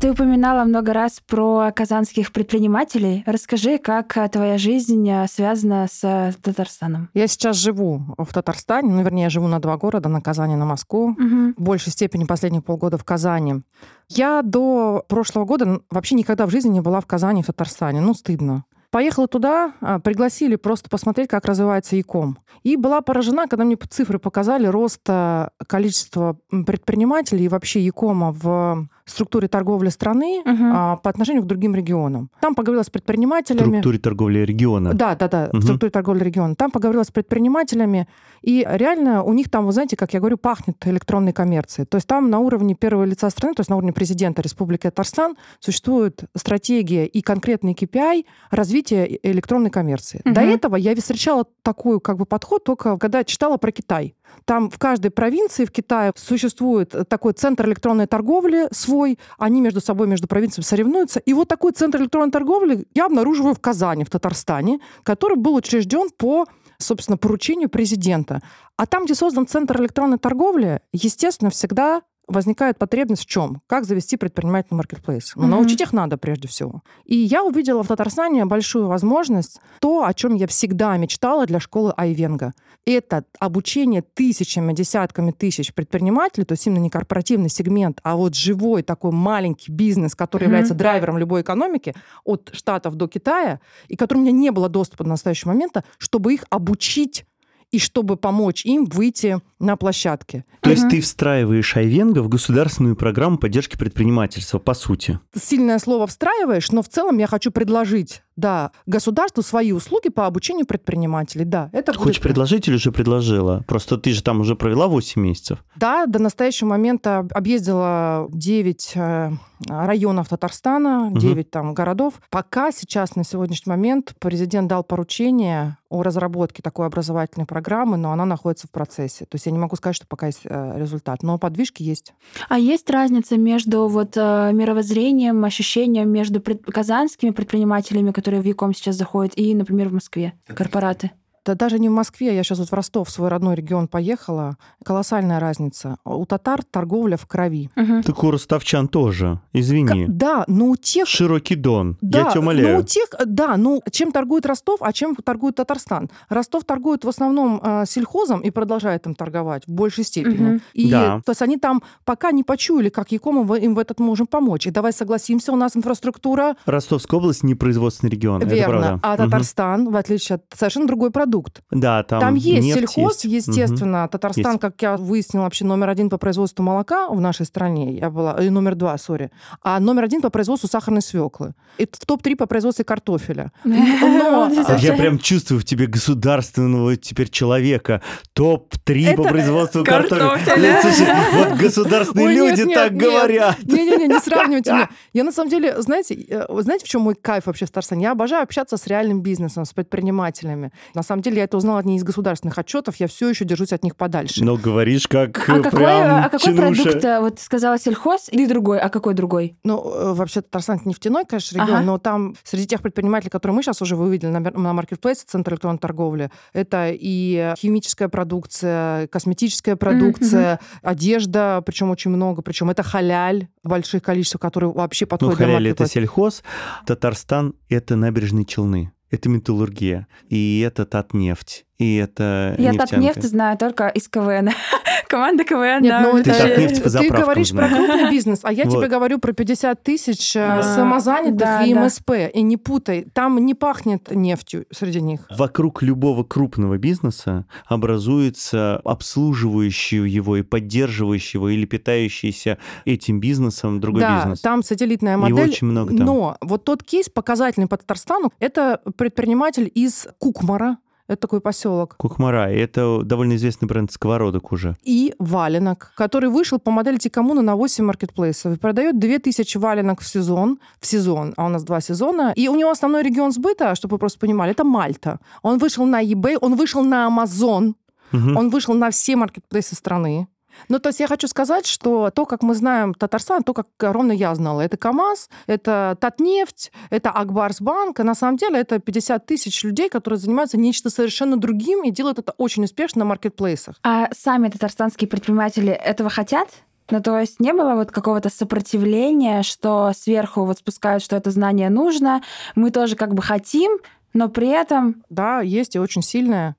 Ты упоминала много раз про казанских предпринимателей. Расскажи, как а, твоя жизнь а, связана с а, Татарстаном. Я сейчас живу в Татарстане, ну, вернее, я живу на два города, на Казани и на Москву. Мгм. в большей степени последних полгода в Казани. Я до прошлого года вообще никогда в жизни не была в Казани, в Татарстане. Ну, стыдно. Поехала туда, а, пригласили просто посмотреть, как развивается ЯКом. И была поражена, когда мне цифры показали роста количества предпринимателей и вообще ЯКома в структуре торговли страны Мгм. а, по отношению к другим регионам. Там поговорила с В предпринимателями. структуре торговли региона. Да, да, да, Мгм. в структуре торговли региона. Там поговорила с предпринимателями, и реально у них там, вы знаете, как я говорю, пахнет электронной коммерцией. То есть там на уровне первого лица страны, то есть на уровне президента Республики Татарстан существует стратегия и конкретный KPI развития электронной коммерции. До Мгм. этого я встречала такой как бы подход только когда читала про Китай. Там в каждой провинции в Китае существует такой центр электронной торговли свой. Они между собой, между провинциями соревнуются. И вот такой центр электронной торговли я обнаруживаю в Казани, в Татарстане, который был учрежден по собственно, поручению президента. А там, где создан центр электронной торговли, естественно, всегда возникает потребность в чем? Как завести предпринимательный маркетплейс? Ну, Мгм. научить их надо прежде всего. И я увидела в Татарстане большую возможность, то, о чем я всегда мечтала для школы Айвенга. Это обучение тысячами, десятками тысяч предпринимателей, то есть именно не корпоративный сегмент, а вот живой такой маленький бизнес, который Мгм. является драйвером любой экономики от Штатов до Китая, и которому у меня не было доступа до настоящего момента, чтобы их обучить и чтобы помочь им выйти на площадке. То есть ты встраиваешь Айвенго в государственную программу поддержки предпринимательства, по сути. Сильное слово встраиваешь, но в целом я хочу предложить, да, государству свои услуги по обучению предпринимателей. Да, это Ты будет- хочешь предложить или уже предложила? Просто ты же там уже провела 8 месяцев. Да, до настоящего момента объездила 9 э, районов Татарстана, Мгм. 9 там городов. Пока сейчас, на сегодняшний момент, президент дал поручение о разработке такой образовательной программы, но она находится в процессе. То есть я не могу сказать, что пока есть э, результат, но подвижки есть. А есть разница между вот э, мировоззрением, ощущением между пред- казанскими предпринимателями, которые в Яком сейчас заходят, и, например, в Москве, корпораты? Да даже не в Москве, я сейчас вот в Ростов, в свой родной регион поехала. Колоссальная разница. У татар торговля в крови. Мгм. Так у ростовчан тоже, извини. К- Да, но у тех Широкий дон, Да, я тебя умоляю. у тех, да, ну чем торгует Ростов, а чем торгует Татарстан? Ростов торгует в основном э, сельхозом и продолжает им торговать в большей степени. Мгм. И Да. то есть они там пока не почуяли, как Якому мы им в этот можем помочь. И давай согласимся, у нас инфраструктура Ростовская область не производственный регион, это верно, правда. а Мгм. Татарстан, в отличие от совершенно другой продукт. Да, там, Там, есть нефть сельхоз, есть. естественно. Татарстан, Есть. как я выяснила, вообще номер один по производству молока в нашей стране. Я была и номер два, сори. А номер один по производству сахарной свеклы. И в топ-3 по производству картофеля. Но- Вот это А я прям чувствую в тебе государственного теперь человека. Топ-3 по производству картофеля. Ну, вот государственные люди так говорят. Не-не-не, не сравнивайте меня. Я на самом деле, знаете, э, знаете, в чем мой кайф вообще в Татарстане? Я обожаю общаться с реальным бизнесом, с предпринимателями. На самом деле, я это узнала не из государственных отчетов, я все еще держусь от них подальше. Но говоришь, как А э, какой, прям а какой чинуша. продукт, э, вот сказала сельхоз или другой, а какой другой? Ну, э, вообще, Татарстан это нефтяной, конечно, регион, Ага. но там среди тех предпринимателей, которые мы сейчас уже вывели на, на маркетплейс, центр электронной торговли, это и химическая продукция, косметическая продукция, одежда, причем очень много, причем это халяль в больших количествах, которые вообще Ну, подходят для халяль это сельхоз, Татарстан это набережные Челны. Это металлургия, и это Татнефть, и это Я нефтянка. Татнефть знаю только из КВН. Команда КВН. Нет, да, ну Ты это- Татнефть по ты говоришь про знаешь. крупный бизнес, а я Вот. тебе говорю про 50 тысяч А, самозанятых да, и да. МСП. И не путай, там не пахнет нефтью среди них. Вокруг любого крупного бизнеса образуется обслуживающий его и поддерживающий его или питающийся этим бизнесом другой да, бизнес. там сателлитная Его модель. очень много там. Но вот тот кейс показательный по Татарстану, это предприниматель из Кукмара, это такой поселок, Кукмара, это довольно известный бренд сковородок уже. и валенок, который вышел по модели Тикамуна на 8 маркетплейсов и продает 2000 валенок в сезон, в сезон, а у нас два сезона. И у него основной регион сбыта, чтобы вы просто понимали, это Мальта. Он вышел на eBay, он вышел на Amazon, Мгм. он вышел на все маркетплейсы страны. Ну, то есть я хочу сказать, что то, как мы знаем Татарстан, то, как ровно я знала, это КАМАЗ, это Татнефть, это Акбарсбанк, а на самом деле это 50 тысяч людей, которые занимаются нечто совершенно другим и делают это очень успешно на маркетплейсах. А сами татарстанские предприниматели этого хотят? Ну, то есть не было вот какого-то сопротивления, что сверху вот спускают, что это знание нужно, мы тоже как бы хотим, но при этом... Да, есть и очень сильное,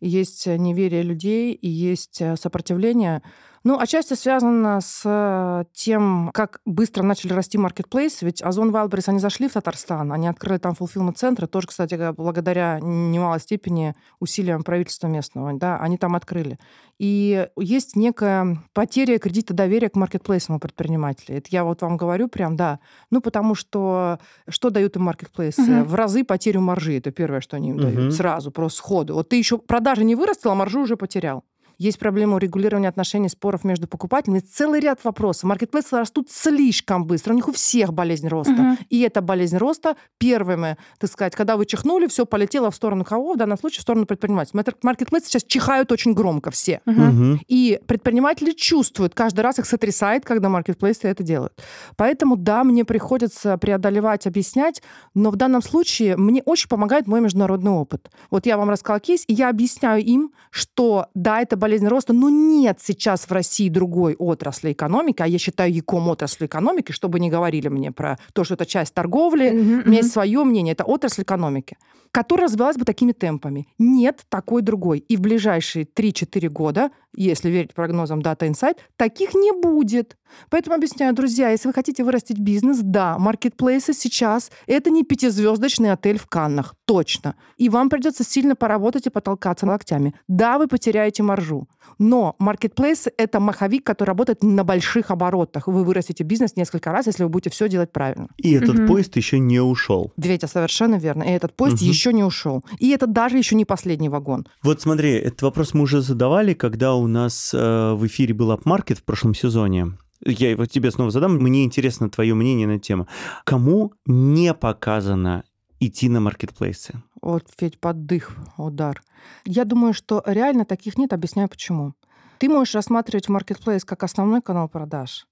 есть неверие людей, и есть э, сопротивление. Ну, отчасти связано с э, тем, как быстро начали расти маркетплейсы. Ведь Озон Wildberries, они зашли в Татарстан, они открыли там фулфилмент-центры, тоже, кстати, благодаря немалой степени усилиям правительства местного, да, они там открыли. И есть некая потеря кредита доверия к маркетплейсам у предпринимателей. Это я вот вам говорю прям, да. Ну, потому что что дают им маркетплейсы? Uh-huh. В разы потерю маржи. Это первое, что они им uh-huh. дают. Сразу, просто сходу. Вот ты еще продажи не вырастил, а маржу уже потерял. Есть проблема урегулирования отношений, споров между покупателями. Целый ряд вопросов. Маркетплейсы растут слишком быстро. У них у всех болезнь роста. Uh-huh. И эта болезнь роста первыми, так сказать, когда вы чихнули, все полетело в сторону кого? В данном случае в сторону предпринимателей. Маркетплейсы сейчас чихают очень громко все. Uh-huh. И предприниматели чувствуют, каждый раз их сотрясает, когда маркетплейсы это делают. Поэтому, да, мне приходится преодолевать, объяснять, но в данном случае мне очень помогает мой международный опыт. Вот я вам рассказала кейс, и я объясняю им, что да, это болезнь болезнь роста, но нет сейчас в России другой отрасли экономики, а я считаю ЯКОМ отрасль экономики, чтобы не говорили мне про то, что это часть торговли, mm-hmm. у меня есть свое мнение, это отрасль экономики, которая развивалась бы такими темпами. Нет такой другой. И в ближайшие 3-4 года, если верить прогнозам Data Insight, таких не будет. Поэтому объясняю, друзья, если вы хотите вырастить бизнес, да, маркетплейсы сейчас это не пятизвездочный отель в Каннах, точно. И вам придется сильно поработать и потолкаться локтями. Да, вы потеряете маржу, но маркетплейс — это маховик, который работает на больших оборотах. Вы вырастите бизнес несколько раз, если вы будете все делать правильно. И этот угу. поезд еще не ушел. Ветя, совершенно верно. И этот поезд угу. еще не ушел. И это даже еще не последний вагон. Вот смотри, этот вопрос мы уже задавали, когда у нас э, в эфире был апмаркет в прошлом сезоне. Я его тебе снова задам. Мне интересно твое мнение на тему. Кому не показано идти на маркетплейсы? Вот, Федь, поддых, удар. Я думаю, что реально таких нет. Объясняю, почему. Ты можешь рассматривать маркетплейс как основной канал продаж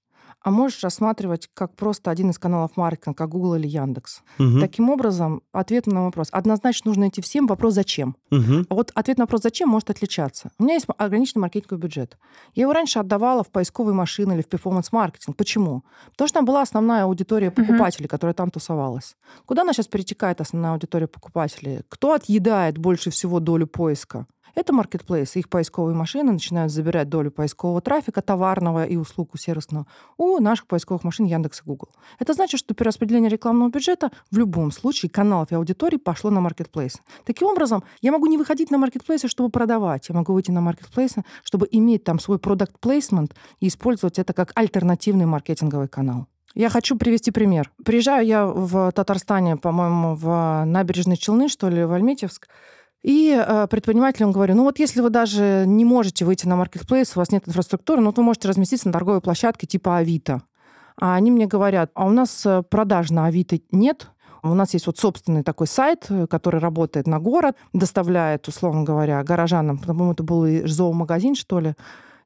а можешь рассматривать как просто один из каналов маркетинга, как Google или Яндекс. Угу. Таким образом, ответ на вопрос. Однозначно нужно идти всем. Вопрос «зачем?». Угу. А вот ответ на вопрос «зачем?» может отличаться. У меня есть ограниченный маркетинговый бюджет. Я его раньше отдавала в поисковые машины или в перформанс-маркетинг. Почему? Потому что там была основная аудитория покупателей, угу. которая там тусовалась. Куда она сейчас перетекает, основная аудитория покупателей? Кто отъедает больше всего долю поиска? Это маркетплейсы. Их поисковые машины начинают забирать долю поискового трафика, товарного и услуг сервисного у наших поисковых машин Яндекс и Google. Это значит, что перераспределение рекламного бюджета в любом случае каналов и аудиторий пошло на маркетплейсы. Таким образом, я могу не выходить на маркетплейсы, чтобы продавать. Я могу выйти на маркетплейсы, чтобы иметь там свой продукт плейсмент и использовать это как альтернативный маркетинговый канал. Я хочу привести пример. Приезжаю я в Татарстане, по-моему, в набережные Челны, что ли, в Альметьевск, и э, предпринимателям говорю, ну вот если вы даже не можете выйти на маркетплейс, у вас нет инфраструктуры, ну вот вы можете разместиться на торговой площадке типа Авито. А они мне говорят, а у нас э, продаж на Авито нет, у нас есть вот собственный такой сайт, э, который работает на город, доставляет, условно говоря, горожанам, по-моему, это был зоомагазин, что ли,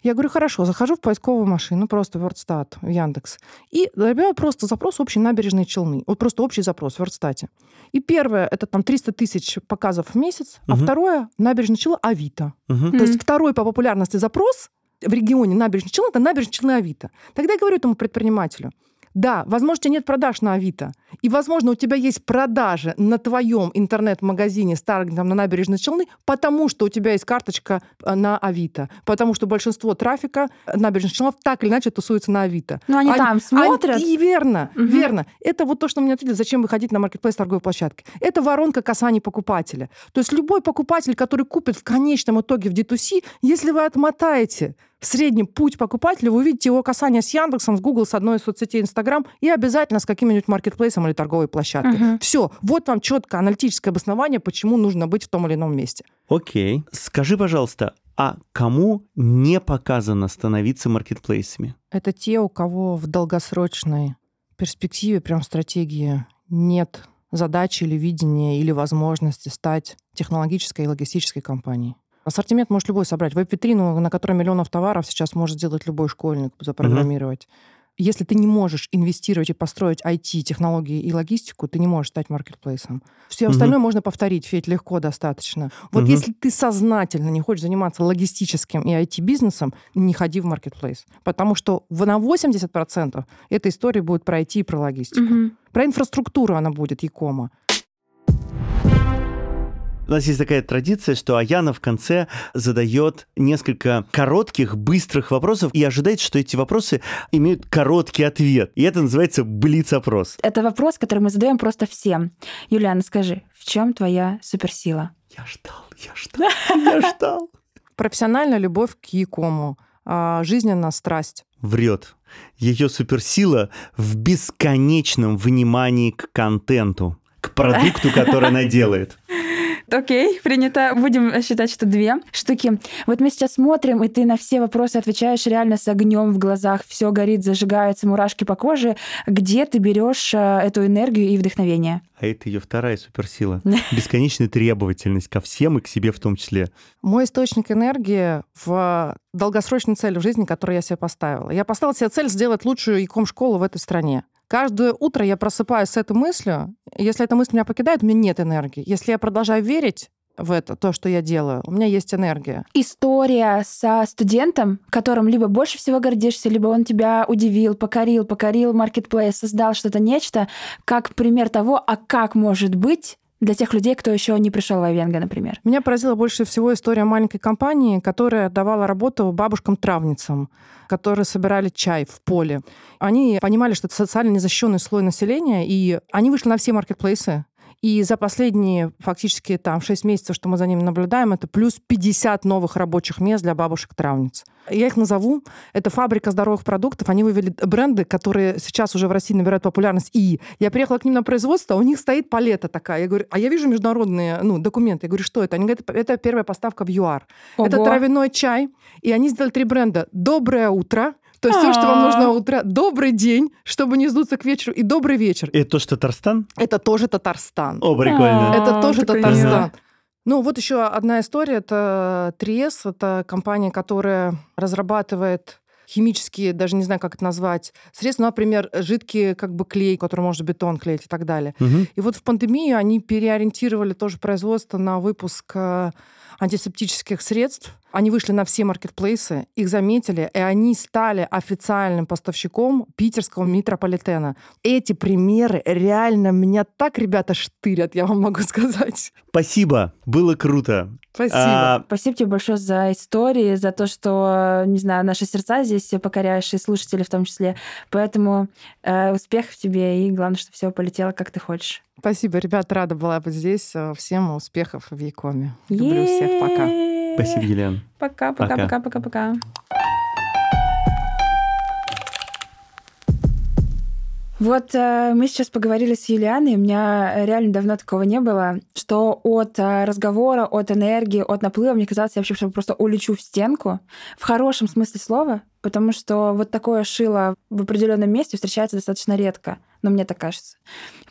я говорю, хорошо, захожу в поисковую машину, просто WordStat, в Яндекс, и забиваю просто запрос общей набережной Челны. Вот просто общий запрос в WordStat. И первое, это там 300 тысяч показов в месяц, угу. а второе, набережная Челны Авито. Угу. То есть второй по популярности запрос в регионе набережной Челны, это набережная Челны Авито. Тогда я говорю этому предпринимателю, да, возможно, у тебя нет продаж на Авито. И, возможно, у тебя есть продажи на твоем интернет-магазине с таргетом на набережной Челны, потому что у тебя есть карточка э, на Авито. Потому что большинство трафика набережных Челнов так или иначе тусуется на Авито. Но они, они там смотрят. Они, и верно, угу. верно. Это вот то, что мне ответили, зачем выходить на маркетплейс торговой площадки. Это воронка касаний покупателя. То есть любой покупатель, который купит в конечном итоге в D2C, если вы отмотаете в среднем путь покупателя, вы увидите его касание с Яндексом, с Google, с одной из соцсетей Инстаграм и обязательно с каким-нибудь маркетплейсом или торговой площадкой. Угу. Все, вот вам четкое аналитическое обоснование, почему нужно быть в том или ином месте. Окей. Скажи, пожалуйста, а кому не показано становиться маркетплейсами? Это те, у кого в долгосрочной перспективе, прям стратегии нет задачи или видения или возможности стать технологической и логистической компанией. Ассортимент может любой собрать. Веб-витрину, на которой миллионов товаров сейчас может сделать любой школьник, запрограммировать. Угу. Если ты не можешь инвестировать и построить IT, технологии и логистику, ты не можешь стать маркетплейсом. Все угу. остальное можно повторить, Федь, легко достаточно. Вот угу. если ты сознательно не хочешь заниматься логистическим и IT-бизнесом, не ходи в маркетплейс. Потому что на 80% эта история будет про IT и про логистику. Угу. Про инфраструктуру она будет, Якома. У нас есть такая традиция, что Аяна в конце задает несколько коротких, быстрых вопросов и ожидает, что эти вопросы имеют короткий ответ. И это называется блиц-опрос. Это вопрос, который мы задаем просто всем. Юлиана, скажи, в чем твоя суперсила? Я ждал, я ждал, я ждал. Профессиональная любовь к Якому, а, жизненная страсть. Врет. Ее суперсила в бесконечном внимании к контенту, к продукту, который она делает. Окей, принято. Будем считать, что две штуки. Вот мы сейчас смотрим, и ты на все вопросы отвечаешь реально с огнем в глазах. Все горит, зажигается, мурашки по коже. Где ты берешь э, эту энергию и вдохновение? А это ее вторая суперсила. Бесконечная требовательность ко всем и к себе в том числе. Мой источник энергии в долгосрочной цели в жизни, которую я себе поставила. Я поставила себе цель сделать лучшую иком-школу в этой стране. Каждое утро я просыпаюсь с этой мыслью. Если эта мысль меня покидает, у меня нет энергии. Если я продолжаю верить в это, то, что я делаю, у меня есть энергия. История со студентом, которым либо больше всего гордишься, либо он тебя удивил, покорил, покорил маркетплейс, создал что-то нечто, как пример того, а как может быть для тех людей, кто еще не пришел в Айвенго, например? Меня поразила больше всего история маленькой компании, которая давала работу бабушкам-травницам, которые собирали чай в поле. Они понимали, что это социально незащищенный слой населения, и они вышли на все маркетплейсы, и за последние фактически там 6 месяцев, что мы за ними наблюдаем, это плюс 50 новых рабочих мест для бабушек-травниц. Я их назову. Это фабрика здоровых продуктов. Они вывели бренды, которые сейчас уже в России набирают популярность. И я приехала к ним на производство, у них стоит палета такая. Я говорю, а я вижу международные ну, документы. Я говорю, что это? Они говорят, это первая поставка в ЮАР. Ого. Это травяной чай. И они сделали три бренда. «Доброе утро», то есть все, что вам нужно утро. Добрый день, чтобы не сдуться к вечеру, и добрый вечер. Это тоже Татарстан? Это тоже Татарстан. О, прикольно. Это тоже Татарстан. Ну, вот еще одна история. Это Триес. Это компания, которая разрабатывает химические, даже не знаю, как это назвать, средства, например, жидкий как бы клей, который может бетон клеить и так далее. Угу. И вот в пандемию они переориентировали тоже производство на выпуск э, антисептических средств. Они вышли на все маркетплейсы, их заметили, и они стали официальным поставщиком питерского метрополитена. Эти примеры реально меня так, ребята, штырят, я вам могу сказать. Спасибо, было круто. Спасибо. А... Спасибо тебе большое за истории, за то, что, не знаю, наши сердца здесь покоряешь, и слушатели в том числе. Поэтому э, успехов тебе, и главное, чтобы все полетело, как ты хочешь. Спасибо, ребят, рада была быть здесь. Всем успехов в Якоме. Люблю всех, пока. Спасибо, Елена. Пока, пока, пока, пока, пока. Вот э, мы сейчас поговорили с Юлианой, у меня реально давно такого не было, что от э, разговора, от энергии, от наплыва, мне казалось, я вообще просто улечу в стенку, в хорошем смысле слова, потому что вот такое шило в определенном месте встречается достаточно редко но мне так кажется.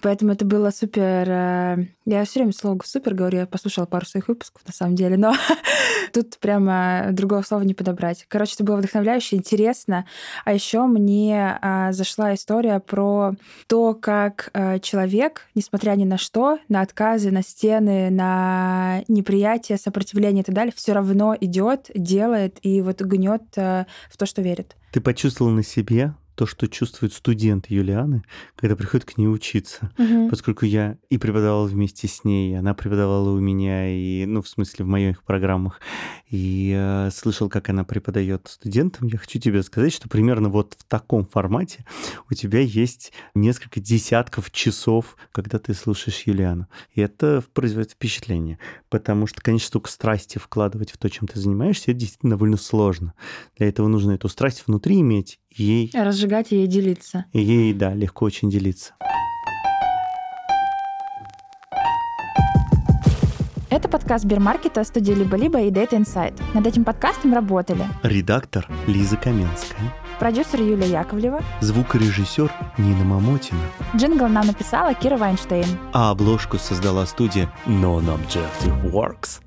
Поэтому это было супер... Э, я все время слово «супер» говорю, я послушала пару своих выпусков, на самом деле, но тут прямо другого слова не подобрать. Короче, это было вдохновляюще, интересно. А еще мне а, зашла история про то, как а, человек, несмотря ни на что, на отказы, на стены, на неприятие, сопротивление и так далее, все равно идет, делает и вот гнет а, в то, что верит. Ты почувствовал на себе то, что чувствует студент Юлианы, когда приходит к ней учиться. Угу. Поскольку я и преподавал вместе с ней, и она преподавала у меня, и, ну, в смысле, в моих программах, и э, слышал, как она преподает студентам, я хочу тебе сказать, что примерно вот в таком формате у тебя есть несколько десятков часов, когда ты слушаешь Юлиану. И это производит впечатление, потому что, конечно, столько страсти вкладывать в то, чем ты занимаешься, это действительно довольно сложно. Для этого нужно эту страсть внутри иметь, ей... Разжигать и ей делиться. И ей, да, легко очень делиться. Это подкаст Сбермаркета, студии «Либо-либо» и Data Insight. Над этим подкастом работали редактор Лиза Каменская, продюсер Юлия Яковлева, звукорежиссер Нина Мамотина. Джингл нам написала Кира Вайнштейн. А обложку создала студия Non-Objective Works.